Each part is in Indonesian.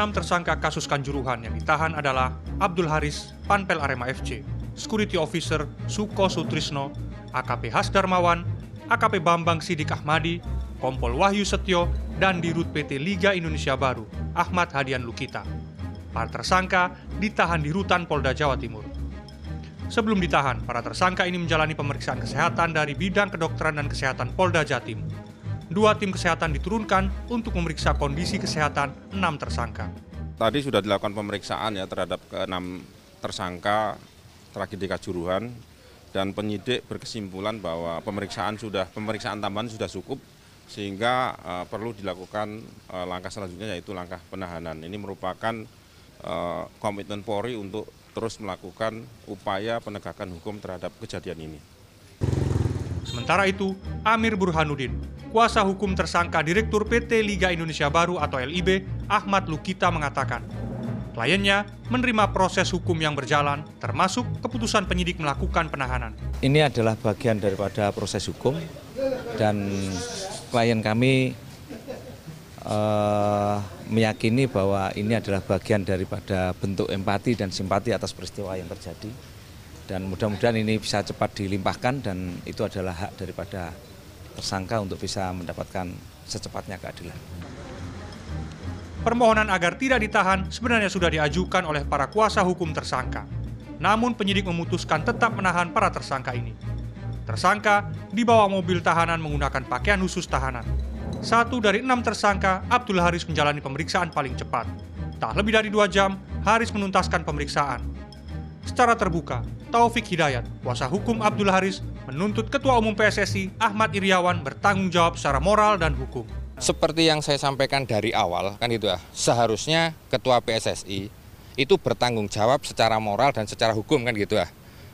Enam tersangka kasus Kanjuruhan yang ditahan adalah Abdul Haris, Panpel Arema FC, Security Officer Suko Sutrisno, AKP Has Darmawan, AKP Bambang Sidik Ahmadi, Kompol Wahyu Setio, dan Dirut PT Liga Indonesia Baru, Ahmad Hadian Lukita. Para tersangka ditahan di Rutan Polda Jawa Timur. Sebelum ditahan, para tersangka ini menjalani pemeriksaan kesehatan dari bidang kedokteran dan kesehatan Polda Jatim. Dua tim kesehatan diturunkan untuk memeriksa kondisi kesehatan enam tersangka. Tadi sudah dilakukan pemeriksaan ya terhadap keenam tersangka tragedi Kanjuruhan dan penyidik berkesimpulan bahwa pemeriksaan sudah pemeriksaan tambahan sudah cukup sehingga uh, perlu dilakukan uh, langkah selanjutnya yaitu langkah penahanan. Ini merupakan uh, komitmen Polri untuk terus melakukan upaya penegakan hukum terhadap kejadian ini. Sementara itu, Amir Burhanuddin, kuasa hukum tersangka Direktur PT Liga Indonesia Baru atau LIB, Ahmad Lukita mengatakan, kliennya menerima proses hukum yang berjalan, termasuk keputusan penyidik melakukan penahanan. Ini adalah bagian daripada proses hukum dan klien kami eh, meyakini bahwa ini adalah bagian daripada bentuk empati dan simpati atas peristiwa yang terjadi dan mudah-mudahan ini bisa cepat dilimpahkan dan itu adalah hak daripada tersangka untuk bisa mendapatkan secepatnya keadilan. Permohonan agar tidak ditahan sebenarnya sudah diajukan oleh para kuasa hukum tersangka. Namun penyidik memutuskan tetap menahan para tersangka ini. Tersangka dibawa mobil tahanan menggunakan pakaian khusus tahanan. Satu dari enam tersangka, Abdul Haris menjalani pemeriksaan paling cepat. Tak lebih dari dua jam, Haris menuntaskan pemeriksaan. Secara terbuka, Taufik Hidayat, kuasa hukum Abdul Haris, menuntut Ketua Umum PSSI Ahmad Iriawan bertanggung jawab secara moral dan hukum. Seperti yang saya sampaikan dari awal, kan itu ya, seharusnya Ketua PSSI itu bertanggung jawab secara moral dan secara hukum kan gitu ya.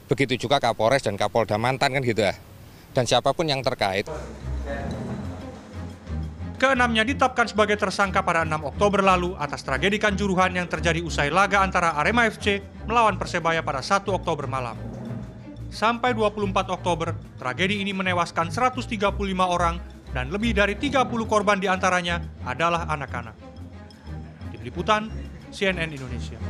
Begitu juga Kapolres dan Kapolda mantan kan gitu ya. Dan siapa pun yang terkait. Keenamnya ditetapkan sebagai tersangka pada 6 Oktober lalu atas tragedi Kanjuruhan yang terjadi usai laga antara Arema FC melawan Persebaya pada 1 Oktober malam. Sampai 24 Oktober, tragedi ini menewaskan 135 orang dan lebih dari 30 korban di antaranya adalah anak-anak. Tim Liputan, CNN Indonesia.